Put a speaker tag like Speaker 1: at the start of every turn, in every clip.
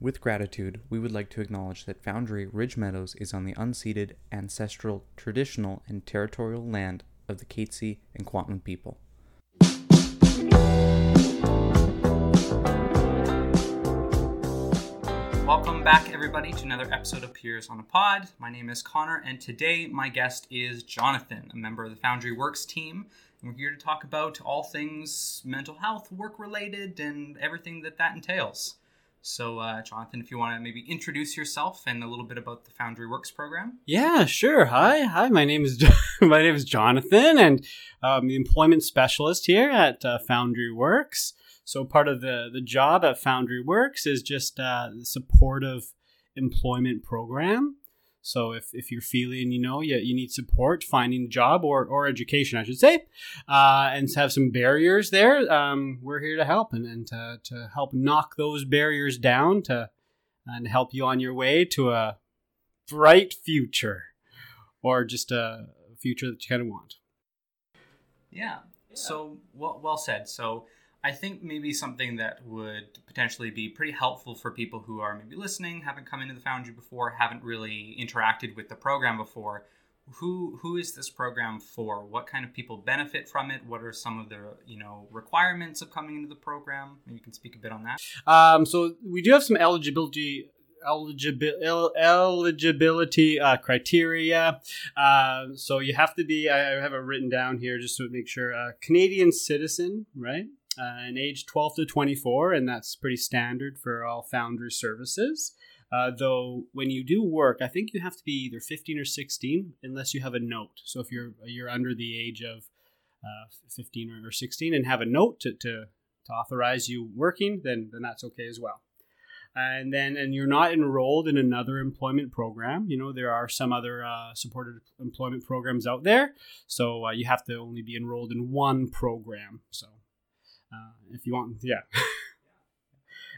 Speaker 1: With gratitude, we would like to acknowledge that Foundry Ridge Meadows is on the unceded, ancestral, traditional, and territorial land of the Katzie and Kwantlen people. Welcome back, everybody, to another episode of Peers on a Pod. My name is Connor, and today my guest is Jonathan, a member of the Foundry Works team. And we're here to talk about all things mental health, work related, and everything that that entails. So, uh, Jonathan, if you want to maybe introduce yourself and a little bit about the Foundry Works program.
Speaker 2: Yeah, sure. Hi, hi. My name is my name is Jonathan, and I'm the employment specialist here at uh, Foundry Works. So, part of the the job at Foundry Works is just uh, supportive employment program. So if, if you're feeling, you know, you, you need support finding a job or, or education, I should say, uh, and have some barriers there, um, we're here to help and, and to, to help knock those barriers down to and help you on your way to a bright future or just a future that you kind of want.
Speaker 1: Yeah. yeah. So well, well said. So I think maybe something that would potentially be pretty helpful for people who are maybe listening, haven't come into the Foundry before, haven't really interacted with the program before. Who who is this program for? What kind of people benefit from it? What are some of the you know requirements of coming into the program? Maybe you can speak a bit on that.
Speaker 2: Um, so we do have some eligibility eligibility eligibility uh, criteria. Uh, so you have to be. I have it written down here just to make sure. Uh, Canadian citizen, right? Uh, and age 12 to 24, and that's pretty standard for all Foundry services. Uh, though when you do work, I think you have to be either 15 or 16, unless you have a note. So if you're you're under the age of uh, 15 or 16 and have a note to, to, to authorize you working, then then that's okay as well. And then and you're not enrolled in another employment program. You know there are some other uh, supported employment programs out there, so uh, you have to only be enrolled in one program. So if you want, yeah.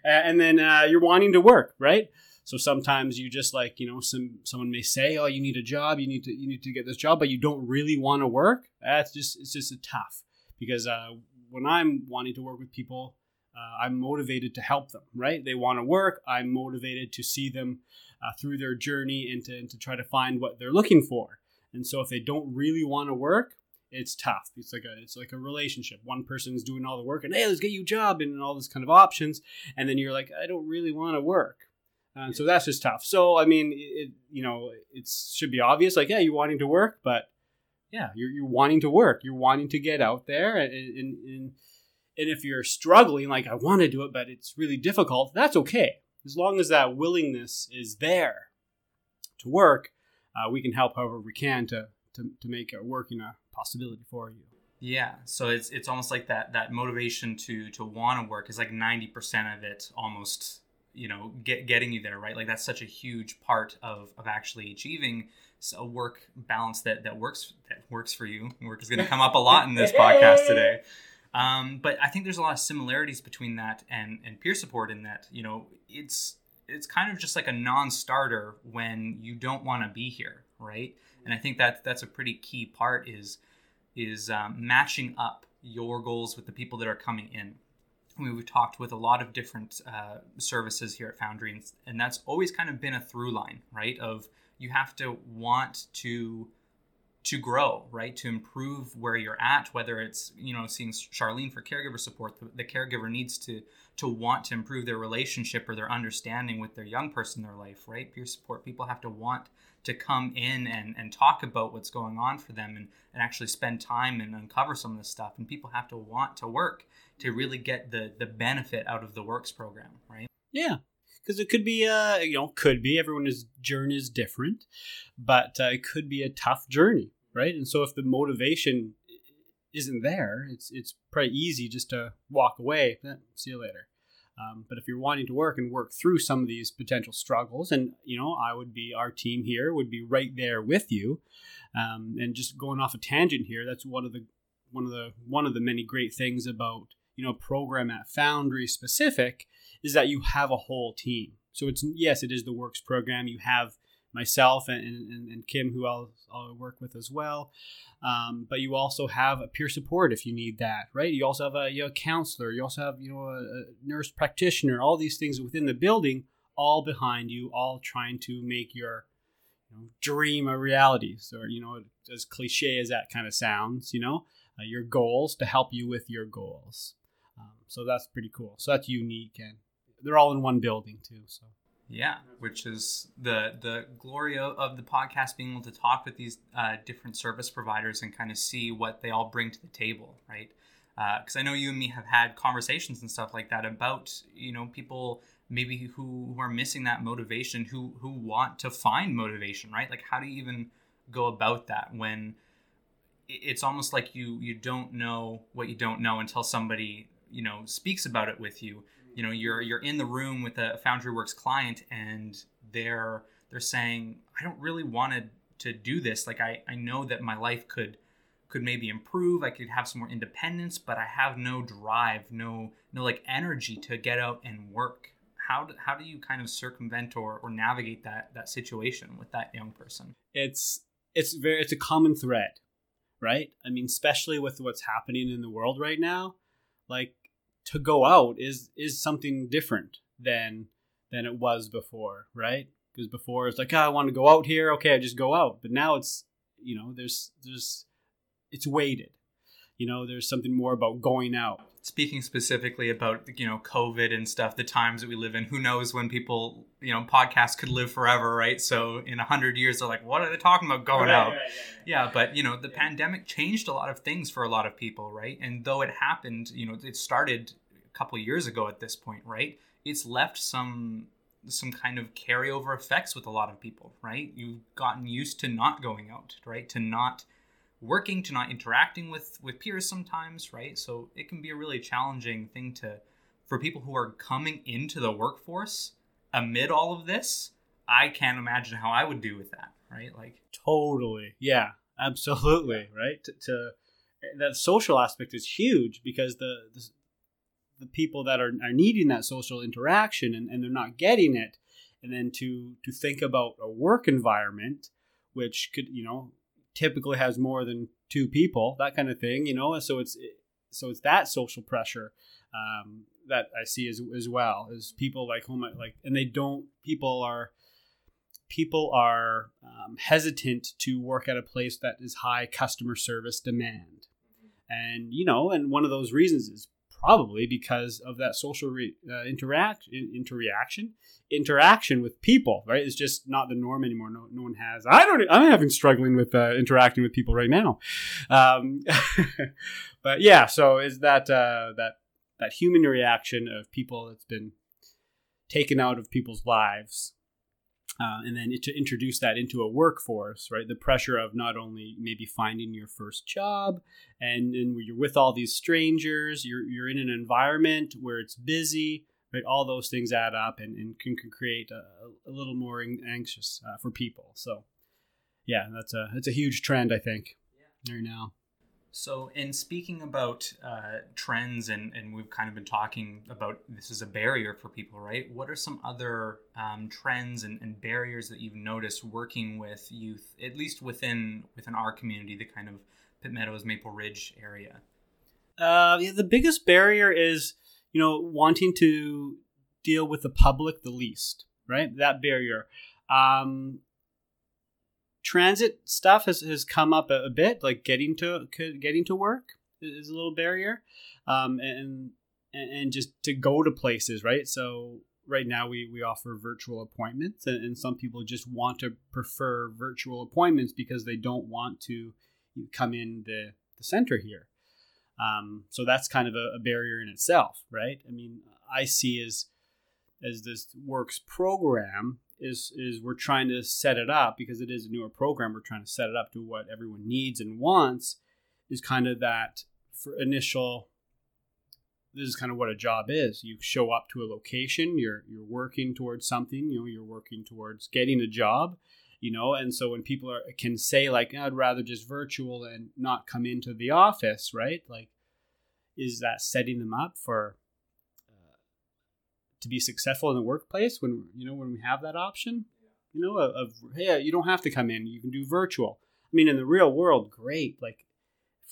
Speaker 2: and then uh, you're wanting to work, right? So sometimes you just like you know some someone may say, oh, you need a job, you need to you need to get this job, but you don't really want to work. That's just it's just a tough because uh, when I'm wanting to work with people, uh, I'm motivated to help them, right? They want to work. I'm motivated to see them uh, through their journey and to, and to try to find what they're looking for. And so if they don't really want to work, it's tough. It's like a it's like a relationship. One person's doing all the work and hey, let's get you a job and all this kind of options, and then you're like, I don't really want to work. And so that's just tough. So I mean, it you know it should be obvious, like yeah, you're wanting to work, but yeah, you're you're wanting to work. You're wanting to get out there, and and, and, and if you're struggling, like I want to do it, but it's really difficult. That's okay, as long as that willingness is there to work. Uh, we can help however we can to to, to make it work in a possibility for you.
Speaker 1: Yeah, so it's it's almost like that that motivation to to want to work is like ninety percent of it almost you know get getting you there right? Like that's such a huge part of of actually achieving a work balance that that works that works for you. Work is going to come up a lot in this podcast today. Um, but i think there's a lot of similarities between that and and peer support in that you know it's it's kind of just like a non-starter when you don't want to be here right? And i think that that's a pretty key part is is um, matching up your goals with the people that are coming in. we've talked with a lot of different uh, services here at Foundry, and, and that's always kind of been a through line, right? Of you have to want to to grow, right? To improve where you're at, whether it's you know seeing Charlene for caregiver support, the, the, caregiver needs to to want to improve their relationship or their understanding with their young person in their life, right? Peer support people have to want to come in and, and talk about what's going on for them and, and actually spend time and uncover some of this stuff. And people have to want to work to really get the, the benefit out of the works program, right?
Speaker 2: Yeah. Because it could be, uh, you know, could be everyone's journey is different, but uh, it could be a tough journey, right? And so if the motivation isn't there, it's it's pretty easy just to walk away. Eh, see you later. Um, but if you're wanting to work and work through some of these potential struggles, and you know, I would be our team here would be right there with you. Um, and just going off a tangent here, that's one of the one of the one of the many great things about you know program at Foundry specific is that you have a whole team. So it's yes, it is the Works program. You have myself and, and, and Kim, who I'll, I'll work with as well. Um, but you also have a peer support if you need that, right? You also have a, you know, a counselor. You also have you know a, a nurse practitioner. All these things within the building all behind you, all trying to make your you know, dream a reality. So, you know, as cliche as that kind of sounds, you know, uh, your goals to help you with your goals. Um, so that's pretty cool. So that's unique, and they're all in one building too. So
Speaker 1: yeah, which is the the glory of, the podcast, being able to talk with these uh, different service providers and kind of see what they all bring to the table, right? Because uh, I know you and me have had conversations and stuff like that about you know people maybe who, who are missing that motivation, who who want to find motivation, right? Like how do you even go about that when it's almost like you you don't know what you don't know until somebody you know speaks about it with you you know you're you're in the room with a foundry works client and they're they're saying i don't really want to to do this. Like i i know that my life could could maybe improve. I could have some more independence but i have no drive no no like energy to get out and work. How do, how do you kind of circumvent or, or navigate that that situation with that young person?
Speaker 2: It's it's very it's a common thread right? I mean especially with what's happening in the world right now like to go out is is something different than than it was before, right? Because before it's like, oh, I want to go out here, okay, I just go out. But now it's you know, there's there's it's weighted. You know, there's something more about going out.
Speaker 1: Speaking specifically about you know COVID and stuff, the times that we live in. Who knows when people you know podcasts could live forever, right? So in a hundred years, they're like, what are they talking about going right, out? Right, right, yeah, but you know, the pandemic changed a lot of things for a lot of people, right? And though it happened, you know, it started a couple years ago at this point, right? It's left some some kind of carryover effects with a lot of people, right? You've gotten used to not going out, right? To not working, to not interacting with with peers sometimes, right? So it can be a really challenging thing to for people who are coming into the workforce amid all of this. I can't imagine how I would do with that, right? Like
Speaker 2: totally, yeah, absolutely, right? To, to that social aspect is huge because the, the the people that are, are needing that social interaction and, and they're not getting it and then to to think about a work environment which could you know typically has more than two people that kind of thing you know so it's so it's that social pressure um, that i see as, as well as people like home like and they don't people are people are um, hesitant to work at a place that is high customer service demand. And you know and one of those reasons is probably because of that social re, uh, interact interaction interaction with people right? It's just not the norm anymore. No, no one has i don't i'm having struggling with uh, interacting with people right now. Um, but yeah so is that uh, that that human reaction of people that's been taken out of people's lives uh, and then to introduce that into a workforce, right? The pressure of not only maybe finding your first job, and and you're with all these strangers, you're you're in an environment where it's busy, right? All those things add up and, and can, can create a, a little more anxious uh, for people. So, yeah, that's a that's a huge trend I think yeah. right now.
Speaker 1: So, in speaking about uh, trends, and, and we've kind of been talking about this is a barrier for people, right? What are some other um, trends and, and, barriers that you've noticed working with youth, at least within within our community, the kind of Pitt Meadows, Maple Ridge area?
Speaker 2: Uh, yeah, the biggest barrier is you know wanting to deal with the public the least, right? That barrier. Um, transit stuff has, has come up a, a, bit like getting to getting to work is a little barrier um, and and just to go to places right? So right now we, we offer virtual appointments and, and some people just want to prefer virtual appointments because they don't want to come in the, the center here. Um, so that's kind of a, a barrier in itself right? I mean i see as as this works program is is we're trying to set it up because it is a newer program. We're trying to set it up to what everyone needs and wants. Is kind of that for initial. This is kind of what a job is. You show up to a location. You're you're working towards something. You know, you're working towards getting a job. You know, and so when people are can say like, I'd rather just virtual and not come into the office, right? Like, is that setting them up for to be successful in the workplace when you know when we have that option you know of, of hey you don't have to come in you can do virtual i mean in the real world great like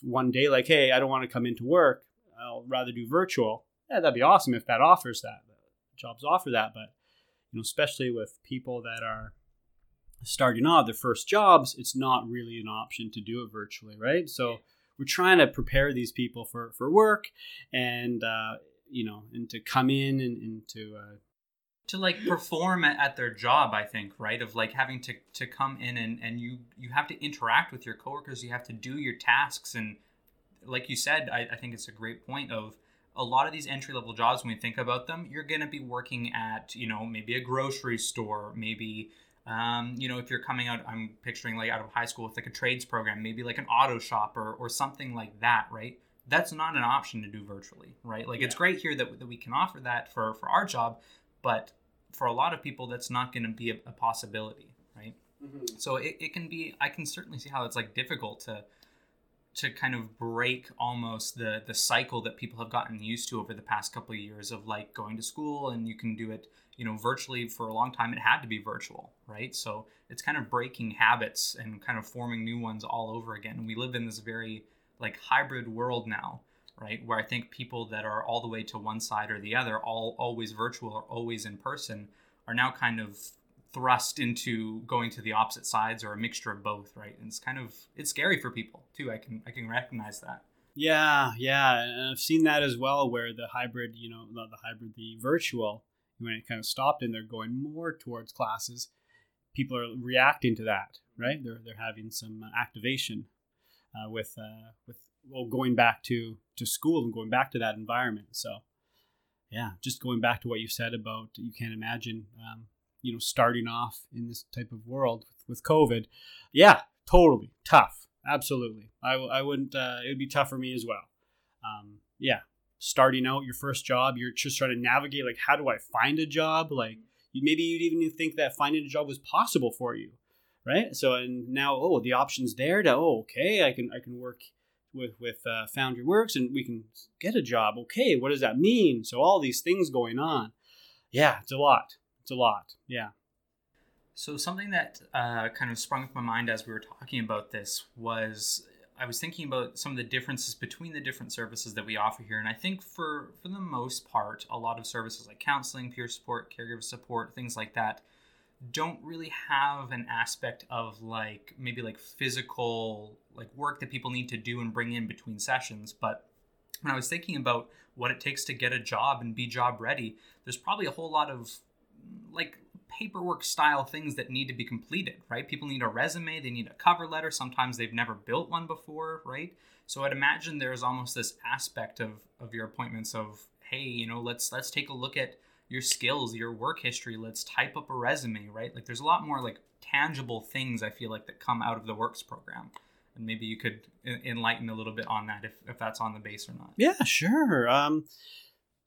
Speaker 2: one day like hey i don't want to come into work i'll rather do virtual yeah that'd be awesome if that offers that jobs offer that but you know, especially with people that are starting off their first jobs, it's not really an option to do it virtually, right? So we're trying to prepare these people for for work and uh, you know and to come in and, and to uh,
Speaker 1: to like perform at, their job i think right? Of like having to to come in and and you you have to interact with your coworkers. You have to do your tasks. And like you said i, I think it's a great point of a lot of these entry level jobs when we think about them you're going to be working at you know maybe a grocery store maybe um, you know if you're coming out i'm picturing like out of high school with like a trades program maybe like an auto shop or, or something like that right that's not an option to do virtually right? Like yeah. it's great here that, that we can offer that for for our job but for a lot of people that's not going to be a, a, possibility right? Mm-hmm. so it, it can be i can certainly see how it's like difficult to to kind of break almost the the cycle that people have gotten used to over the past couple of years of like going to school and you can do it you know virtually for a long time. It had to be virtual right? So it's kind of breaking habits and kind of forming new ones all over again. And we live in this very like hybrid world now right? Where i think people that are all the way to one side or the other all always virtual or always in person are now kind of thrust into going to the opposite sides or a mixture of both right? And it's kind of it's scary for people too. I can i can recognize that.
Speaker 2: Yeah yeah. And i've seen that as well where the hybrid you know not the hybrid the virtual when it kind of stopped and they're going more towards classes people are reacting to that right? They're, they're having some activation uh, with uh, with well going back to to school and going back to that environment. So yeah just going back to what you said about you can't imagine um, you know starting off in this type of world with, covid. Yeah totally tough. Absolutely. I, I wouldn't uh, it would be tough for me as well. Um, yeah starting out your first job you're just trying to navigate like how do i find a job? Like maybe you'd even think that finding a job was possible for you right? So and now oh the options there to oh okay i can i can work with with uh, foundry works and we can get a job. Okay what does that mean? So all these things going on. Yeah it's a lot. It's a lot. Yeah.
Speaker 1: So something that uh, kind of sprung up my mind as we were talking about this was I was thinking about some of the differences between the different services that we offer here, and I think for for the most part, a lot of services like counseling, peer support, caregiver support, things like that, don't really have an aspect of like maybe like physical like work that people need to do and bring in between sessions, but when I was thinking about what it takes to get a job and be job ready, there's probably a whole lot of like paperwork style things that need to be completed, right? People need a resume, they need a cover letter. Sometimes they've never built one before, right? So I'd imagine there's almost this aspect of of your appointments of, hey, you know, let's let's take a look at your skills, your work history. Let's type up a resume, right? Like there's a lot more like tangible things I feel like that come out of the works program. And maybe you could enlighten a little bit on that if, if that's on the base or not.
Speaker 2: Yeah, sure. Um,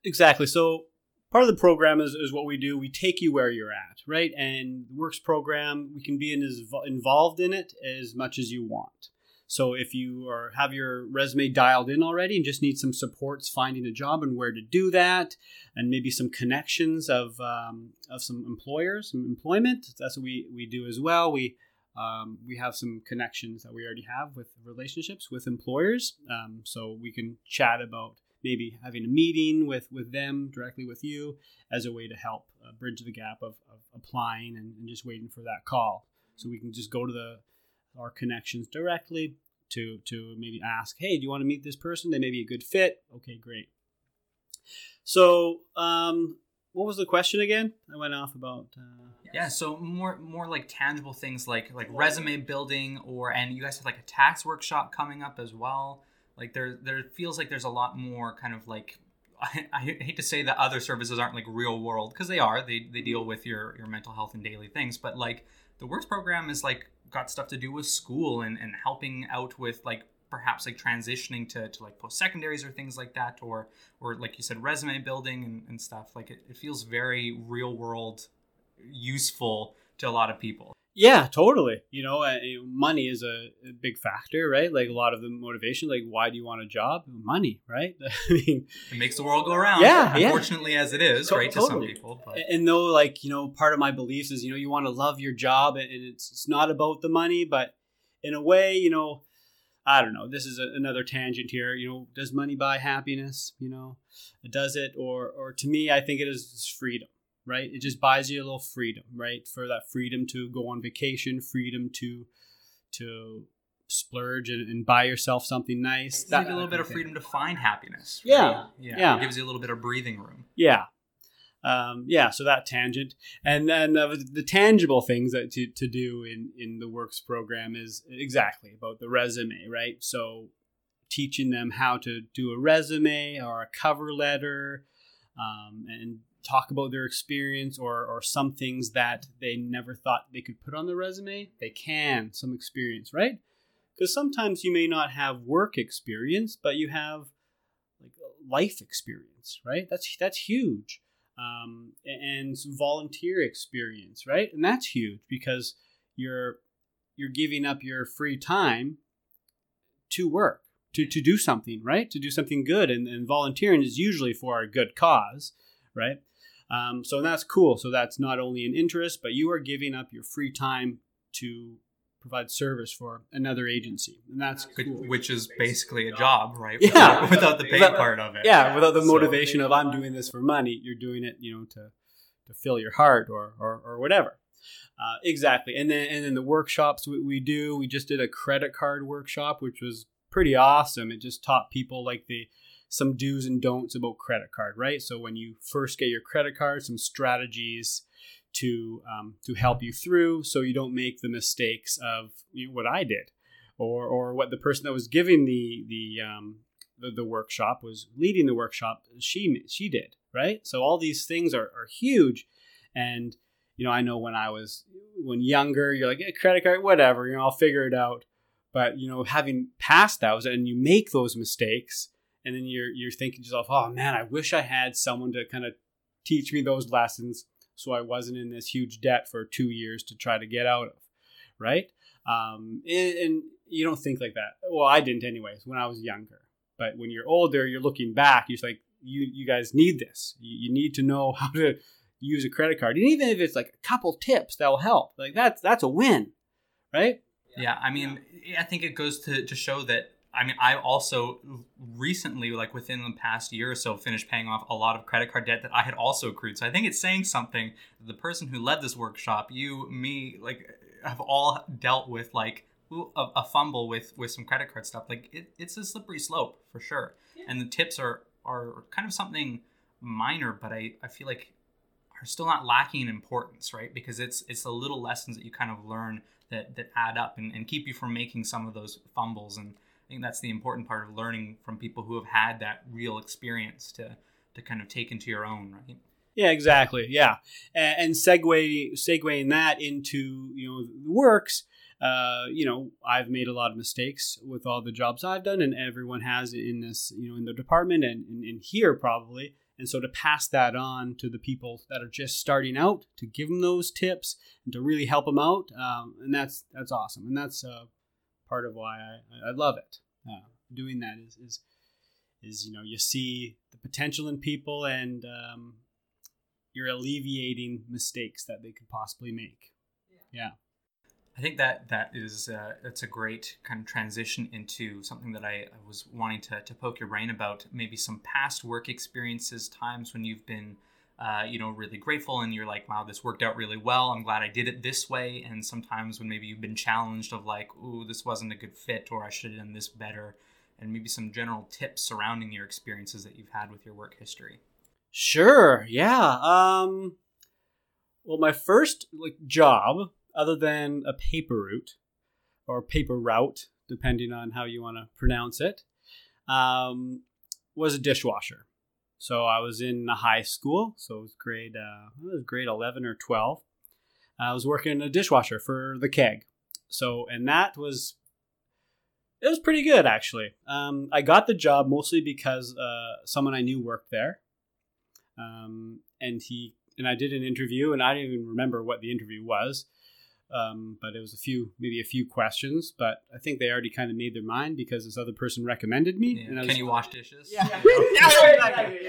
Speaker 2: exactly. So part of the program is, is what we do. We take you where you're at, right? And Works program, we can be in as involved in it as much as you want. So if you are have your resume dialed in already and just need some supports finding a job and where to do that, and maybe some connections of um, of some employers, some employment, that's what we we do as well. We um, we have some connections that we already have with relationships with employers, um, so we can chat about maybe having a meeting with with them directly with you as a way to help uh, bridge the gap of, of applying and, and, just waiting for that call so we can just go to the our connections directly to to maybe ask hey do you want to meet this person? They may be a good fit. Okay great. So um what was the question again? I went off about uh,
Speaker 1: yeah so more more like tangible things like like resume building or and you guys have like a tax workshop coming up as well. Like there, there feels like there's a lot more kind of like I, I hate to say that other services aren't like real world because they are. They they deal with your your mental health and daily things, but like the works program is like got stuff to do with school and and helping out with like perhaps like transitioning to, to like post secondaries or things like that or or like you said resume building and, and stuff. Like it, it feels very real world useful to a lot of people
Speaker 2: yeah, totally. You know, money is a, a, big factor, right? Like a lot of the motivation, like why do you want a job? Money, right? I
Speaker 1: mean, it makes the world go around.
Speaker 2: Yeah,
Speaker 1: unfortunately,
Speaker 2: yeah.
Speaker 1: as it is, to- right, totally. to some people. But.
Speaker 2: And though, like you know, part of my beliefs is you know you want to love your job, and it's it's not about the money, but in a way, you know, I don't know. This is a, another tangent here. You know, does money buy happiness? You know, does it? Or or to me, I think it is freedom right? It just buys you a little freedom, right? For that freedom to go on vacation, freedom to to splurge and, and buy yourself something nice.
Speaker 1: That, a little bit of freedom to find happiness.
Speaker 2: Right? Yeah.
Speaker 1: yeah,
Speaker 2: yeah.
Speaker 1: It gives you a little bit of breathing room.
Speaker 2: Yeah, um, yeah. So that tangent, and then uh, the tangible things that to, to do in in the works program is exactly about the resume, right? So teaching them how to do a resume or a cover letter, um, and talk about their experience or or some things that they never thought they could put on the resume. They can some experience, right? because sometimes you may not have work experience, but you have like life experience, right? That's that's huge, um, and volunteer experience, right? And that's huge because you're you're giving up your free time to work to to do something, right? To do something good, and, and volunteering is usually for a good cause, right? Um, so that's cool. So that's not only an interest, but you are giving up your free time to provide service for another agency, and that's cool.
Speaker 1: which is basically a job, right?
Speaker 2: Yeah,
Speaker 1: without, without the pay
Speaker 2: Without-
Speaker 1: part of it.
Speaker 2: Yeah, without the motivation of I'm doing this for money, you're doing it, you know, to to fill your heart or or, or whatever. Uh, exactly, and then and then the workshops we, we do. We just did a credit card workshop, which was pretty awesome. It just taught people like the some do's and don'ts about credit card, right? So when you first get your credit card, some strategies to um, to help you through, so you don't make the mistakes of you know, what I did, or or what the person that was giving the the um, the, the workshop was leading the workshop. She she did right. So all these things are are huge, and you know I know when I was when younger, you're like eh, credit card, whatever. You know I'll figure it out. But you know having passed those and you make those mistakes, and then you're you're thinking to yourself, oh man, I wish I had someone to kind of teach me those lessons so I wasn't in this huge debt for two years to try to get out of, right? Um, and, and you don't think like that. Well, I didn't anyways when I was younger. But when you're older, you're looking back. You're like, you you guys need this. You, you need to know how to use a credit card, and even if it's like a couple tips that will help, like that's that's a win, right?
Speaker 1: Yeah, I mean, I think it goes to, to show that. I mean, I also recently, like within the past year or so, finished paying off a lot of credit card debt that I had also accrued. So I think it's saying something. The person who led this workshop, you, me, like, have all dealt with like a, a fumble with with some credit card stuff. Like, it, it's a slippery slope for sure. And the tips are are kind of something minor, but I I feel like are still not lacking in importance, right? Because it's it's the little lessons that you kind of learn that that add up and, and keep you from making some of those fumbles. And think that's the important part of learning from people who have had that real experience to to kind of take into your own, right?
Speaker 2: Yeah, exactly. Yeah, and, and segue segueing that into you know the works. Uh, you know, I've made a lot of mistakes with all the jobs I've done, and everyone has in this, you know, in the department and in here probably. And so to pass that on to the people that are just starting out, to give them those tips and to really help them out, um, and that's that's awesome, and that's uh, part of why I, I love it. Uh, doing that is, is is you know you see the potential in people and um, you're alleviating mistakes that they could possibly make. Yeah.
Speaker 1: I think that that is uh, that's a great kind of transition into something that I, I was wanting to, to poke your brain about. Maybe some past work experiences, times when you've been, uh, you know, really grateful and you're like, wow, this worked out really well. I'm glad I did it this way. And sometimes when maybe you've been challenged of like, ooh, this wasn't a good fit, or I should have done this better. And maybe some general tips surrounding your experiences that you've had with your work history.
Speaker 2: Sure. Yeah. Um. Well, my first like job, other than a paper route or paper route, depending on how you want to pronounce it, um, was a dishwasher. So I was in high school, so it was grade uh, it was grade eleven or twelve. I was working in a dishwasher for the keg. So and that was it was pretty good actually. Um, I got the job mostly because uh, someone I knew worked there um, and he and I did an interview, and I didn't even remember what the interview was, um, but it was a few, maybe a few questions. But I think they already kind of made their mind because this other person recommended me.
Speaker 1: Yeah.
Speaker 2: And I
Speaker 1: Can
Speaker 2: was,
Speaker 1: you wash dishes?
Speaker 2: Yeah, exactly.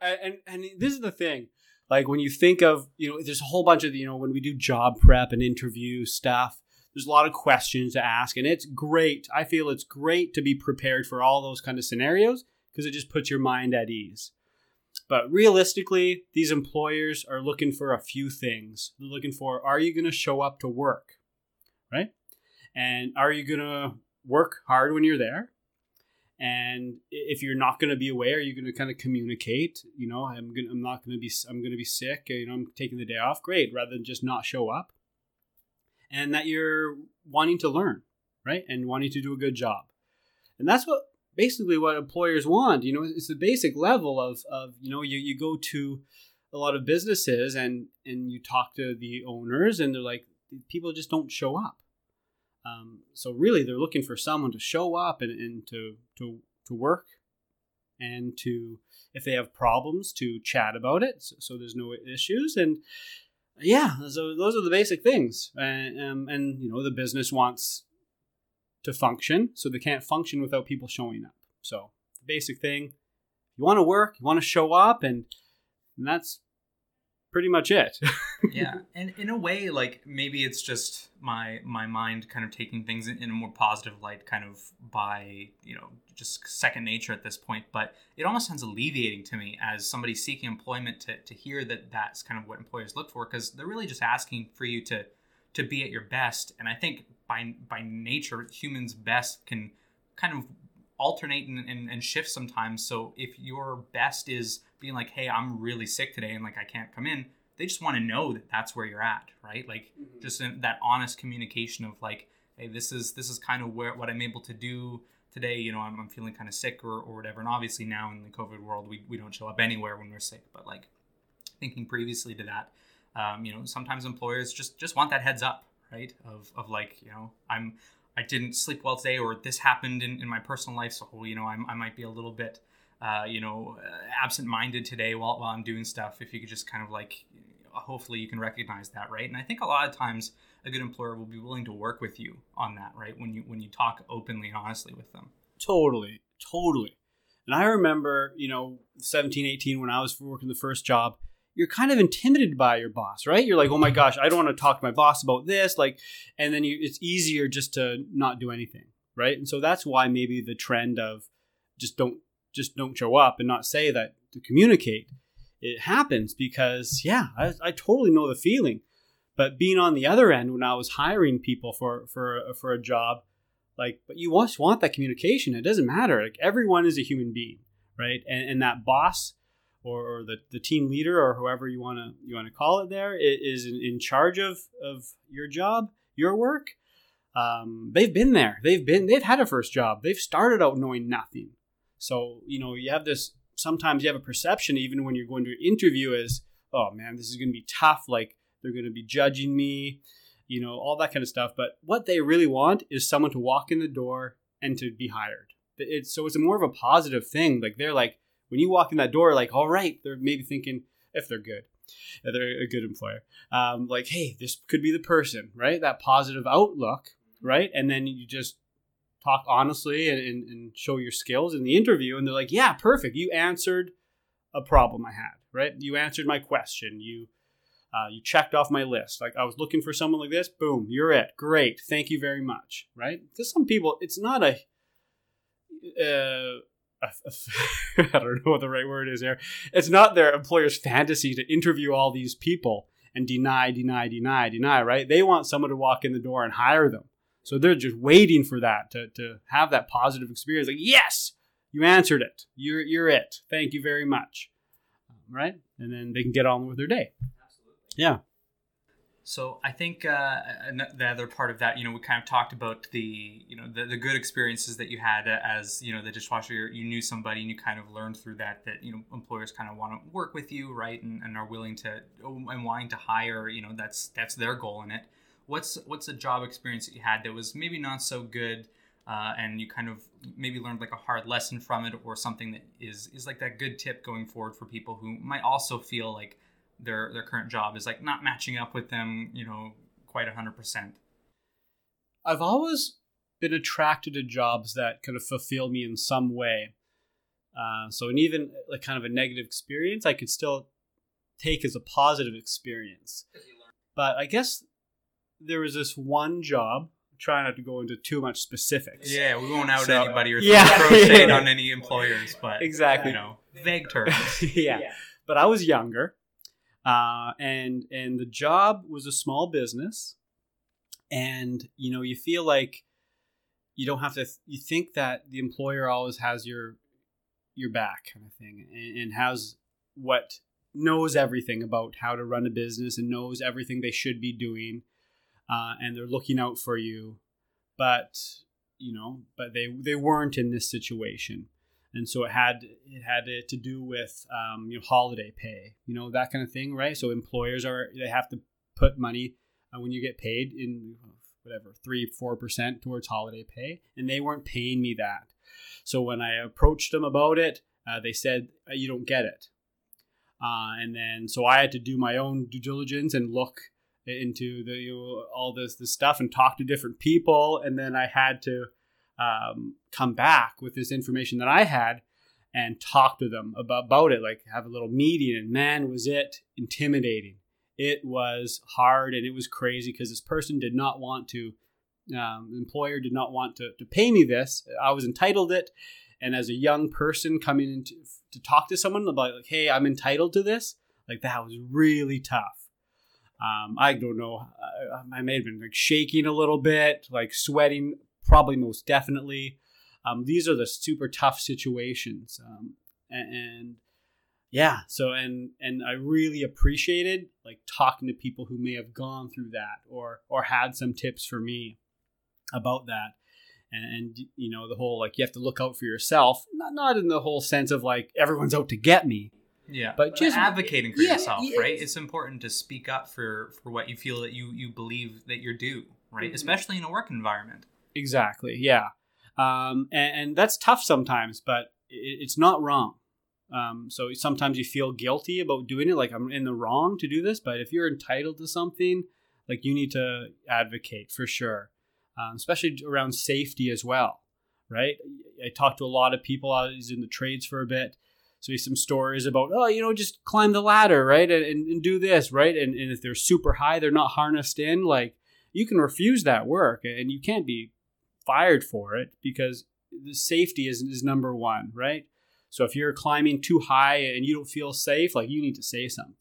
Speaker 2: And and this is the thing, like when you think of you know, there's a whole bunch of you know when we do job prep and interview stuff. There's a lot of questions to ask, and it's great. I feel it's great to be prepared for all those kind of scenarios because it just puts your mind at ease. But realistically, these employers are looking for a few things. They're looking for are you going to show up to work? Right? And are you going to work hard when you're there? And if you're not going to be away, are you going to kind of communicate? You know, I'm going. I'm not going to be. I'm going to be sick. You know, I'm taking the day off. Great, rather than just not show up. And that you're wanting to learn, right, and wanting to do a good job. And that's what basically what employers want. You know, it's the basic level of of you know you you go to a lot of businesses and and you talk to the owners and they're like people just don't show up um, so really, they're looking for someone to show up and, and to to to work, and to if they have problems to chat about it, so, so there's no issues. And yeah, so those are the basic things. And, um, and you know, the business wants to function, so they can't function without people showing up. So the basic thing, you want to work, you want to show up, and, and that's pretty much it.
Speaker 1: yeah, and in a way, like maybe it's just my my mind kind of taking things in, in, a more positive light, kind of by you know just second nature at this point. But it almost sounds alleviating to me as somebody seeking employment to to hear that that's kind of what employers look for because they're really just asking for you to to be at your best. And I think by by nature, humans' best can kind of alternate and, and, and shift sometimes. So if your best is being like, hey, I'm really sick today and like I can't come in, they just want to know that that's where you're at, right? Like mm-hmm. just that honest communication of like, hey, this is this is kind of where what I'm able to do today. You know, I'm, I'm feeling kind of sick or, or whatever. And obviously now in the COVID world, we, we don't show up anywhere when we're sick. But like thinking previously to that, um, you know, sometimes employers just just want that heads up, right? Of of like, you know, I'm I didn't sleep well today, or this happened in, in my personal life, so you know, I'm, I might be a little bit uh, you know, uh, absent-minded today while, while I'm doing stuff. If you could just kind of like, hopefully you can recognize that, right? And I think a lot of times a good employer will be willing to work with you on that, right? When you when you talk openly and honestly with them.
Speaker 2: Totally, totally. And I remember, you know, 17, 18 when I was working the first job, you're kind of intimidated by your boss, right? You're like, oh my mm-hmm. gosh, I don't want to talk to my boss about this, like, and then you, it's easier just to not do anything, right? And so that's why maybe the trend of just don't just don't show up and not say that to communicate. It happens because, yeah, I, I totally know the feeling. But being on the other end when I was hiring people for for for a job, like, but you just want that communication. It doesn't matter. Like everyone is a human being, right? And, and that boss or, or, the, the team leader or whoever you want to you want to call it there is in, in charge of of your job, your work. Um, they've been there. They've been they've had a first job. They've started out knowing nothing. So, you know, you have this sometimes you have a perception even when you're going to interview as, oh man, this is going to be tough. Like they're going to be judging me, you know, all that kind of stuff. But what they really want is someone to walk in the door and to be hired. It's so it's more of a positive thing. Like they're like when you walk in that door, like all right, they're maybe thinking if they're good, if they're a good employer, um, like hey, this could be the person, right? That positive outlook, right? And then you just talk honestly and, and, and show your skills in the interview and they're like yeah perfect. You answered a problem i had right? You answered my question. You uh, you checked off my list. Like i was looking for someone like this. Boom you're it. Great. Thank you very much right? Because some people it's not a uh, I don't know what the right word is there. It's not their employer's fantasy to interview all these people and deny, deny, deny, deny, right? They want someone to walk in the door and hire them. So they're just waiting for that to, to have that positive experience. Like, yes, you answered it. You're, you're it. Thank you very much. Right? And then they can get on with their day. Absolutely. Yeah.
Speaker 1: So I think uh, the other part of that, you know, we kind of talked about the, you know, the, the good experiences that you had as, you know, the dishwasher. You knew somebody and you kind of learned through that that you know employers kind of want to work with you, right, and, and are willing to and wanting to hire. You know, that's that's their goal in it what's what's a job experience that you had that was maybe not so good uh, and you kind of maybe learned like a hard lesson from it or something that is is like that good tip going forward for people who might also feel like their their current job is like not matching up with them you know quite a 100%
Speaker 2: i've always been attracted to jobs that kind of fulfill me in some way uh, so an even like kind of a negative experience i could still take as a positive experience but i guess there was this one job try not to go into too much specifics.
Speaker 1: Yeah, we won't out
Speaker 2: So-
Speaker 1: anybody or
Speaker 2: Yeah.
Speaker 1: throw throw shade on any employers, but
Speaker 2: Exactly.
Speaker 1: you know, vague terms.
Speaker 2: yeah. But I was younger, uh, and and the job was a small business, and you know you feel like you don't have to. You think that the employer always has your your back, kind of thing, and, and has what knows everything about how to run a business and knows everything they should be doing, uh, and they're looking out for you, but you know, but they they weren't in this situation and so it had it had to do with um, you know holiday pay, you know that kind of thing, right? So employers are they have to put money uh, when you get paid in whatever three four percent towards holiday pay, and they weren't paying me that. So when I approached them about it, uh, they said "Uh, you don't get it, uh, and then so I had to do my own due diligence and look into the you know, all this this stuff and talk to different people, and then I had to um, come back with this information that I had and talk to them about, about it, like have a little meeting. And man, was it intimidating. It was hard and it was crazy because this person did not want to, um, employer did not want to, to pay me this. I was entitled it. And as a young person coming in to, to talk to someone about, like, hey, I'm entitled to this, like that was really tough. Um, I don't know. I, I may have been like shaking a little bit, like sweating, probably most definitely. Um, these are the super tough situations, um, and, and yeah. So and and I really appreciated like talking to people who may have gone through that or or had some tips for me about that. And, and you know the whole like you have to look out for yourself, not not in the whole sense of like everyone's out to get me,
Speaker 1: Yeah,
Speaker 2: But just-
Speaker 1: advocating for
Speaker 2: yeah,
Speaker 1: yourself,
Speaker 2: yeah.
Speaker 1: right? It's important to speak up for for what you feel that you you believe that you're due, right?
Speaker 2: Mhm.
Speaker 1: Especially in a work environment.
Speaker 2: Exactly. Yeah. Um, and, and that's tough sometimes, but it, it's not wrong. Um, so sometimes you feel guilty about doing it, like I'm in the wrong to do this. But if you're entitled to something, like you need to advocate for sure, um, especially around safety as well, right? I talked to a lot of people. I was in the trades for a bit. So some stories about, oh, you know, just climb the ladder, right? And, and, and do this, right? And, and if they're super high, they're not harnessed in, like you can refuse that work and you can't be fired for it because the safety is, is number one, right? So if you're climbing too high and you don't feel safe, like you need to say something.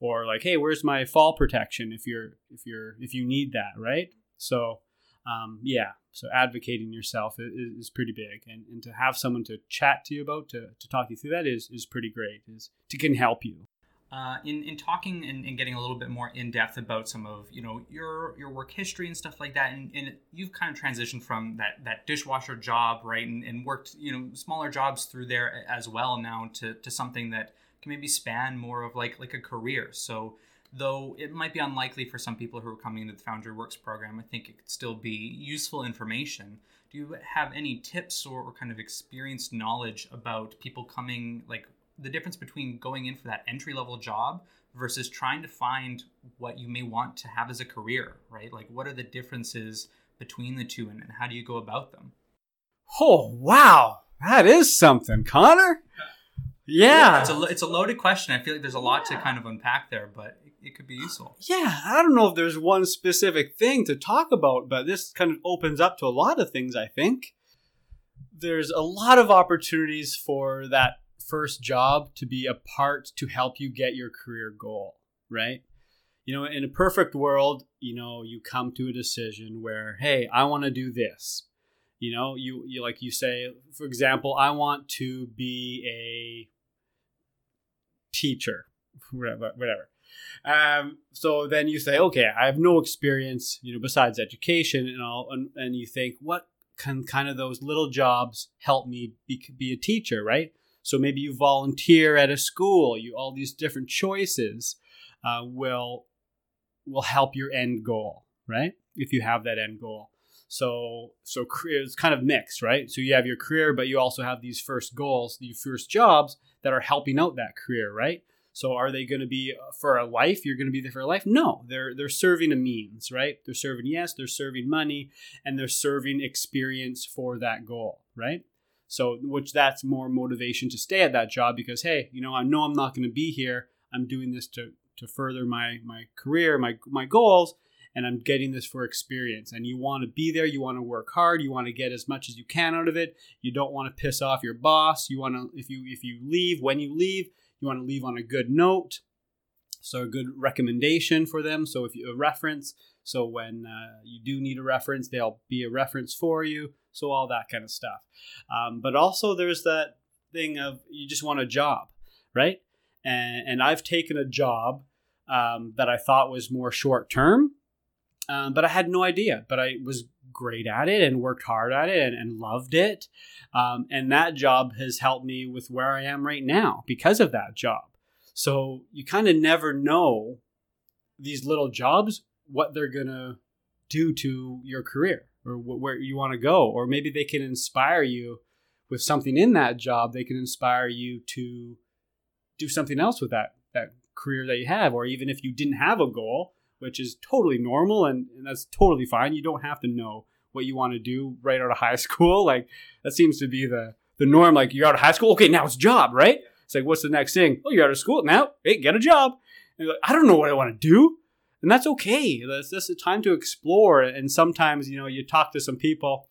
Speaker 2: Or like, hey, where's my fall protection if you're if you're if you need that, right? So um, yeah, so advocating yourself is, is pretty big, and, and to have someone to chat to you about to, to talk you through that is is pretty great. Is to can help you.
Speaker 1: Uh, in in talking and, and getting a little bit more in depth about some of you know your your work history and stuff like that, and, and you've kind of transitioned from that that dishwasher job, right, and, and worked you know smaller jobs through there as well now to to something that can maybe span more of like like a career. So though it might be unlikely for some people who are coming into the Foundry Works program, I think it could still be useful information. Do you have any tips or, or kind of experienced knowledge about people coming like the difference between going in for that entry level job versus trying to find what you may want to have as a career, right? Like, what are the differences between the two and, and how do you go about them?
Speaker 2: Oh wow, that is something, Connor. Yeah,
Speaker 1: It's a, it's a loaded question. I feel like there's a lot to kind of unpack there, but it, it could be useful.
Speaker 2: Yeah, I don't know if there's one specific thing to talk about, but this kind of opens up to a lot of things, I think. There's a lot of opportunities for that first job to be a part to help you get your career goal, right? You know, in a perfect world, you know, you come to a decision where, hey, I want to do this. You know, you, you like you say, for example, I want to be a teacher, whatever, whatever. Um, so then you say, okay, I have no experience, you know, besides education and all, and, and you think, what can kind of those little jobs help me be, be a teacher, right? So maybe you volunteer at a school. You all these different choices uh, will will help your end goal, right? If you have that end goal. So so it's kind of mixed, right? So you have your career, but you also have these first goals, these first jobs that are helping out that career, right? So are they going to be for a life? You're going to be there for a life? No, they're they're serving a means, right? They're serving yes, they're serving money, and they're serving experience for that goal, right? So which that's more motivation to stay at that job because hey, you know I know I'm not going to be here. I'm doing this to to further my my career, my my goals, and I'm getting this for experience. And you want to be there, you want to work hard, you want to get as much as you can out of it. You don't want to piss off your boss. You want to if you if you leave, when you leave, you want to leave on a good note. So a good recommendation for them. So if you a reference, so when uh, you do need a reference, they'll be a reference for you. So all that kind of stuff. Um, but also there's that thing of you just want a job, right? And, and I've taken a job um, that I thought was more short term, um, but I had no idea. But I was great at it and worked hard at it and, and loved it. Um, and that job has helped me with where I am right now because of that job. So you kind of never know these little jobs what they're gonna do to your career or wh- where you want to go, or maybe they can inspire you with something in that job. They can inspire you to do something else with that that career that you have, or even if you didn't have a goal, which is totally normal and, and that's totally fine. You don't have to know what you want to do right out of high school. Like that seems to be the the norm. Like you're out of high school, okay, now it's job, right? It's like what's the next thing? Oh, you're out of school now. Hey, get a job. Like, I don't know what I want to do, and that's okay. That's just a time to explore. And sometimes you know you talk to some people.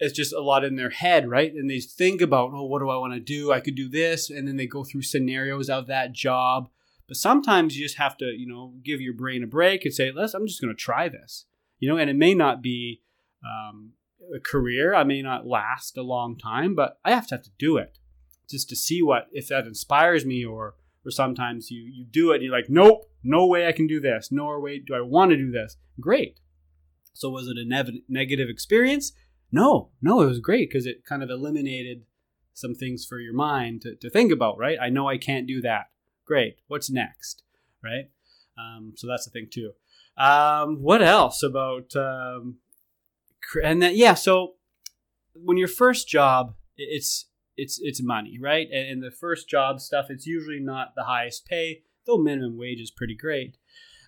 Speaker 2: It's just a lot in their head, right? And they think about, oh, what do I want to do? I could do this, and then they go through scenarios of that job but sometimes you just have to, you know, give your brain a break and say, "Let's. I'm just going to try this." You know, and it may not be um, a career. I may not last a long time, but I have to have to do it just to see what if that inspires me or or sometimes you you do it and you're like, nope, no way I can do this. nor way do I want to do this. Great. So was it a negative experience? No, no, it was great because it kind of eliminated some things for your mind to, to think about, right? I know I can't do that. Great. What's next? Right. Um, so that's the thing too. Um, what else about um, and then yeah. So when your first job, it's it's it's money, right? And, and the first job stuff, it's usually not the highest pay, though minimum wage is pretty great.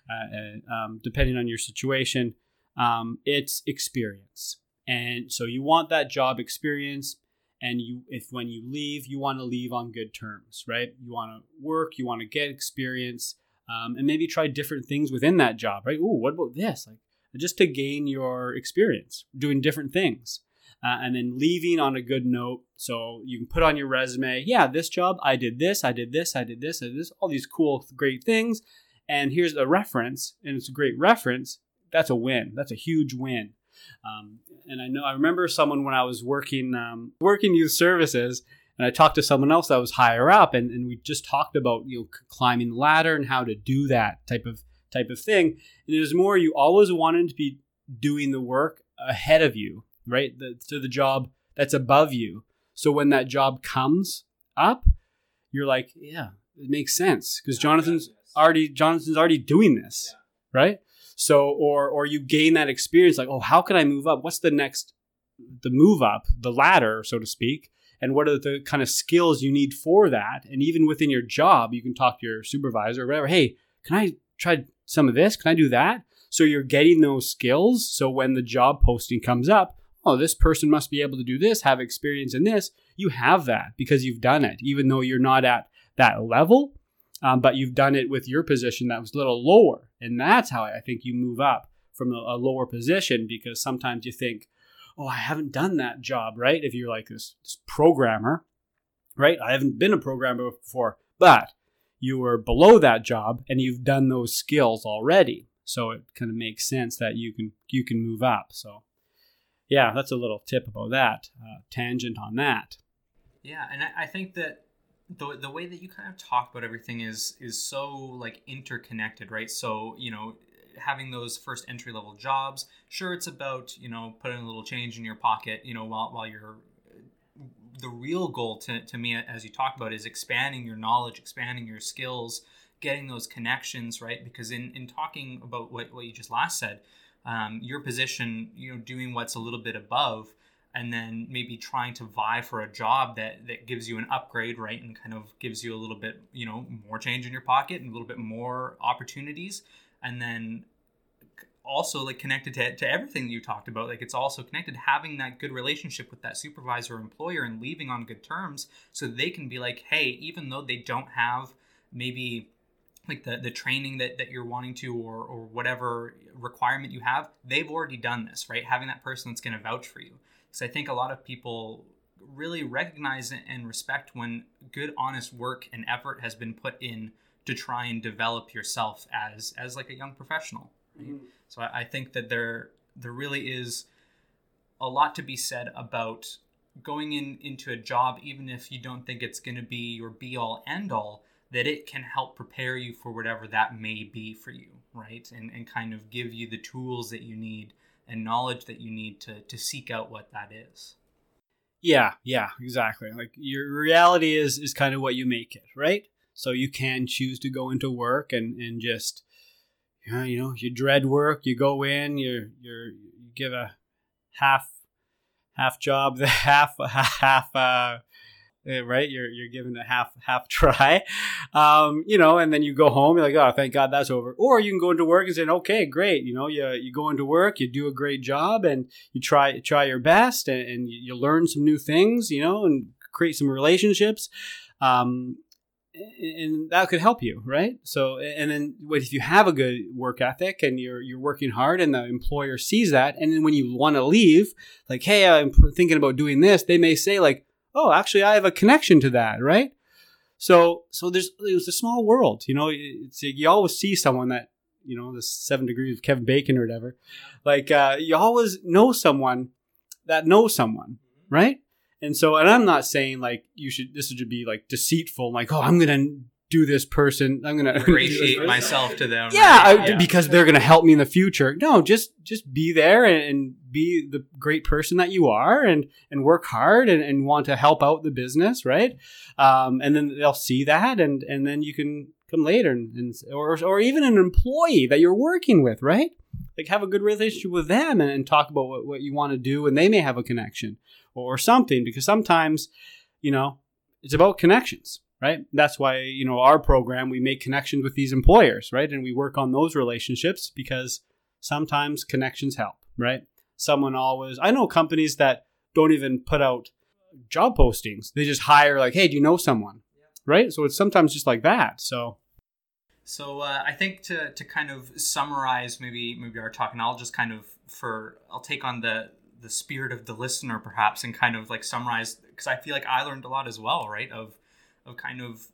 Speaker 2: Uh, and, um, depending on your situation, um, it's experience, and so you want that job experience and you if when you leave you want to leave on good terms right? You want to work you want to get experience um, and maybe try different things within that job right? Ooh, what about this? Like just to gain your experience doing different things uh, and then leaving on a good note. So you can put on your resume yeah this job i did this i did this i did this i did this all these cool great things. And here's a reference and it's a great reference. That's a win. That's a huge win. Um, and I know I remember someone when I was working um, working youth services, and I talked to someone else that was higher up, and, and we just talked about you know climbing the ladder and how to do that type of type of thing. And it was more you always wanted to be doing the work ahead of you, right? The, to the job that's above you. So when that job comes up, you're like, yeah, it makes sense because Jonathan's already Jonathan's already doing this, right? So, or or you gain that experience, like, oh, how can I move up? What's the next, the move up, the ladder, so to speak, and what are the kind of skills you need for that? And even within your job, you can talk to your supervisor or whatever. Hey, can I try some of this? Can I do that? So you're getting those skills. So when the job posting comes up, oh, this person must be able to do this, have experience in this. You have that because you've done it, even though you're not at that level um, but you've done it with your position that was a little lower. And that's how I think you move up from a, lower position because sometimes you think, oh, I haven't done that job, right? If you're like this, this programmer, right? I haven't been a programmer before, but you were below that job and you've done those skills already. So it kind of makes sense that you can you can move up. So yeah, that's a little tip about that. Uh, tangent on that.
Speaker 1: Yeah, and I, I think that the the way that you kind of talk about everything is is so like interconnected, right? So you know, having those first entry level jobs, sure, it's about you know putting a little change in your pocket, you know, while while you're the real goal to, to me as you talk about is expanding your knowledge expanding your skills getting those connections right because in in talking about what, what you just last said um, your position you know doing what's a little bit above and then maybe trying to vie for a job that that gives you an upgrade right and kind of gives you a little bit you know more change in your pocket and a little bit more opportunities. And then also like connected to, to everything you talked about like it's also connected having that good relationship with that supervisor or employer and leaving on good terms so they can be like hey even though they don't have maybe like the the training that that you're wanting to or or whatever requirement you have they've already done this right having that person that's going to vouch for you because i think a lot of people really recognize and respect when good honest work and effort has been put in to try and develop yourself as as like a young professional right? mm-hmm. so I, I think that there there really is a lot to be said about going in into a job even if you don't think it's going to be your be all end all that it can help prepare you for whatever that may be for you, right? And, and kind of give you the tools that you need and knowledge that you need to, to seek out what that is.
Speaker 2: Yeah, yeah, exactly. Like your reality is is kind of what you make it, right? So you can choose to go into work and, and just you know, you dread work, you go in, you're you give a half half job, the half half uh, right? You're you're given a half half try, um, you know, and then you go home. You're like, oh, thank God that's over. Or you can go into work and say, okay, great. You know, you you go into work, you do a great job, and you try try your best, and, and you learn some new things, you know, and create some relationships. Um, and that could help you, right? So, and then if you have a good work ethic and you're you're working hard, and the employer sees that, and then when you want to leave, like, hey, I'm thinking about doing this, they may say like, oh, actually, I have a connection to that, right? So, so there's it was a small world, you know. It's you always see someone that you know the seven degrees of Kevin Bacon or whatever. Like uh, you always know someone that knows someone, right? And so, and I'm not saying like you should. This should be like deceitful, like oh, I'm gonna do this person. I'm gonna
Speaker 1: ingratiate myself to them.
Speaker 2: Yeah, right? I, yeah, because they're gonna help me in the future. No, just just be there and, and, be the great person that you are, and and work hard and, and want to help out the business, right? Um, and then they'll see that, and and then you can come later, and, and or or even an employee that you're working with, right? Like have a good relationship with them and, and talk about what, what you want to do, and they may have a connection or, or something because sometimes, you know, it's about connections right? That's why, you know, our program, we make connections with these employers, right? And we work on those relationships because sometimes connections help, right? Someone always, I know companies that don't even put out job postings. They just hire, like, hey, do you know someone? Right? So it's sometimes just like that. So,
Speaker 1: so uh, I think to, to kind of summarize maybe maybe our talk, and I'll just kind of for I'll take on the the spirit of the listener perhaps and kind of like summarize because I feel like I learned a lot as well, right? Of of kind of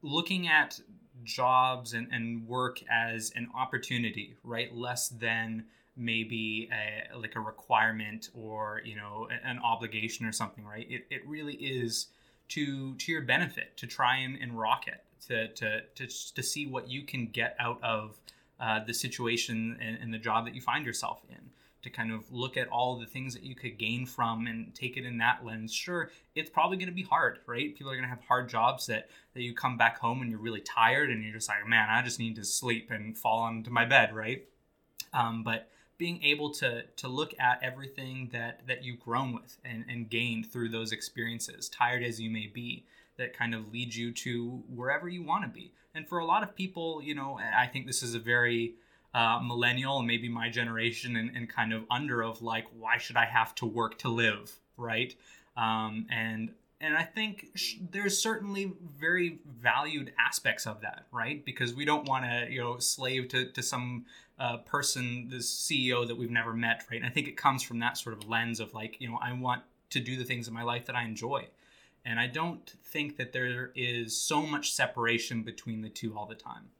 Speaker 1: looking at jobs and, and work as an opportunity, right? Less than maybe a, like a requirement or you know an obligation or something, right? It, it really is to to your benefit to try and, and rock it to, to to to see what you can get out of uh, the situation and, and the job that you find yourself in to kind of look at all the things that you could gain from and take it in that lens. Sure, it's probably going to be hard, right? People are going to have hard jobs that that you come back home and you're really tired and you're just like, man, I just need to sleep and fall onto my bed, right? Um, but being able to to look at everything that that you've grown with and, and gained through those experiences, tired as you may be, that kind of leads you to wherever you want to be. And for a lot of people, you know, I think this is a very uh, millennial and maybe my generation and, and, kind of under of like why should i have to work to live right um, and and i think sh- there's certainly very valued aspects of that right because we don't want to you know slave to, to some uh, person this ceo that we've never met right? And i think it comes from that sort of lens of like you know i want to do the things in my life that i enjoy. And i don't think that there is so much separation between the two all the time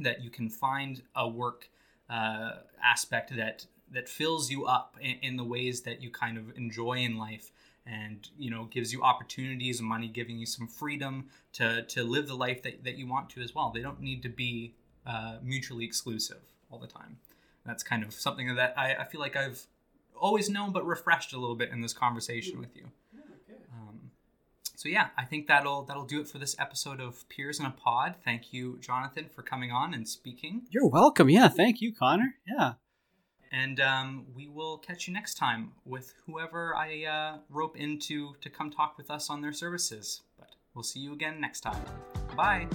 Speaker 1: that you can find a work uh, aspect that that fills you up in, in, the ways that you kind of enjoy in life and you know gives you opportunities and money giving you some freedom to to live the life that, that you want to as well. They don't need to be uh, mutually exclusive all the time that's kind of something that I, I feel like i've always known but refreshed a little bit in this conversation with you so yeah, I think that'll that'll do it for this episode of Peers in a Pod. Thank you, Jonathan, for coming on and speaking.
Speaker 2: You're welcome. Yeah, thank you, Connor. Yeah.
Speaker 1: And um, we will catch you next time with whoever I uh, rope into to come talk with us on their services. But we'll see you again next time. Bye.